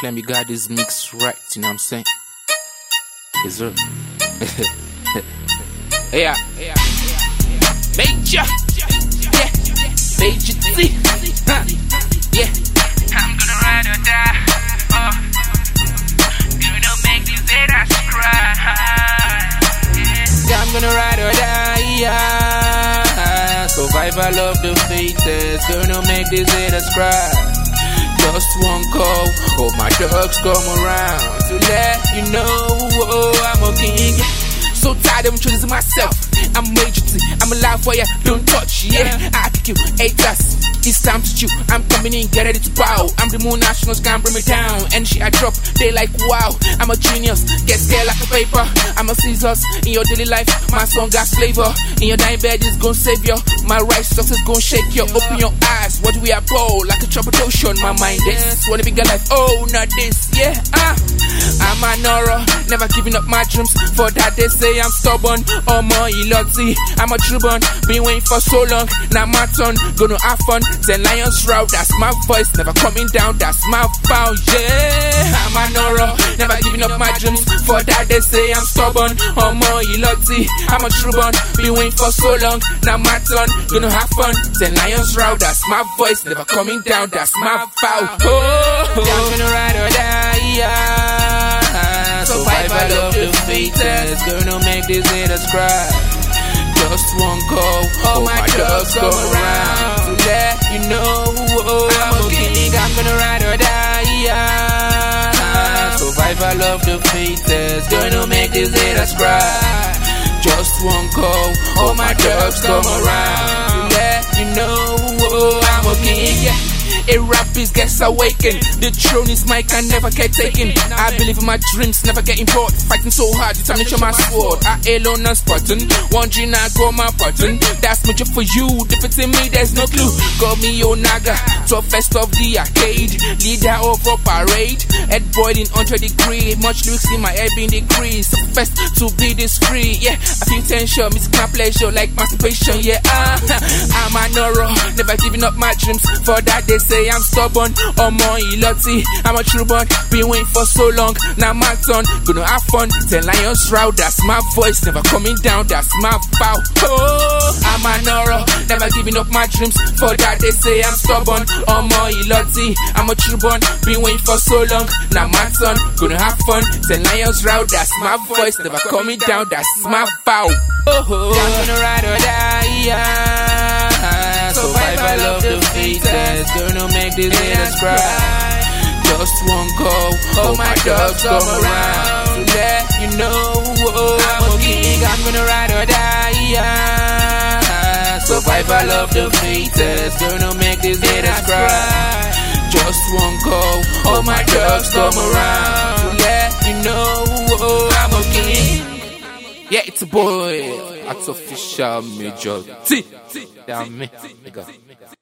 Claim you got this mix right, you know what I'm saying? Yes, sir. yeah, yeah. Major, yeah, Major T, huh. yeah. I'm gonna ride or die. Oh, gonna make me these haters cry. Yeah, I'm gonna ride or die. Yeah. Survival of the fittest, gonna make these haters cry. Just one call, all my dogs come around to let you know oh, I'm a king. So tired of choosing myself. I'm major, I'm alive for ya. Don't touch, yeah. I you, haters. It's time to chew. I'm coming in, get ready to bow. I'm the moon nationals, can't bring me down. And shit I drop, they like wow. I'm a genius, get scared like a paper. I'm a scissors in your daily life. My song got flavor. In your dying bed is gonna save you. My right success gonna shake you. Open your eyes, what do we bold? Like a troubled ocean, my mind is. Wanna be life, oh, not this, yeah, ah. I'm an aura, never giving up my dreams. For that they say I'm stubborn, oh my. I'm a true born, been waiting for so long. Now my turn, gonna have fun. Ten lions route, that's my voice, never coming down, that's my foul, yeah. I'm an aura, never giving up my dreams. For that they say I'm stubborn, oh my iloti. I'm a true born, been waiting for so long. Now my turn, gonna have fun. Ten lions route, that's my voice, never coming down, that's my foul. Oh, oh. I'm gonna ride or die, yeah. Survival of the fittest, gonna make these haters cry. Just one call, all my dogs come around The fittest, gonna make these haters cry. Just one call, all my dogs come around A rap is gets awakened. The throne is mine, can never get taken. I believe in my dreams, never getting bored. Fighting so hard, determination my sword. I alone and spotting. Wondering I go my button. That's job for you. Defeating me, there's no clue. Got me Onaga, toughest of the arcade. Leader of a parade. Head boiling 100 degree. Much lyrics in my head being decreased. First to be this free. Yeah, I feel tension, it's my pleasure like masturbation. Yeah, ah, I'm an aura, never giving up my dreams. For that they say I'm stubborn, oh my iloti. I'm a true born, been waiting for so long. Now my turn, gonna have fun. Ten lions route, that's my voice, never coming down, that's my vow. Oh, I'm an aura, never giving up my dreams. For that they say I'm stubborn, oh my iloti. I'm a true born, been waiting for so long. Now my turn, gonna have fun. Ten lions route, that's my voice, never coming down, that's my vow. Oh, oh. oh. I'm gonna ride or die, yeah. Make these haters cry. Just one call, oh all my dogs come around to let you know oh, I'm a king. I'm gonna ride or die, yeah. Survival of the fittest, gonna make these haters cry. Just one call, oh all my dogs come around to let you know oh, I'm a king. Yeah, it's a boy. That's official major. T. Damn me. Nigga.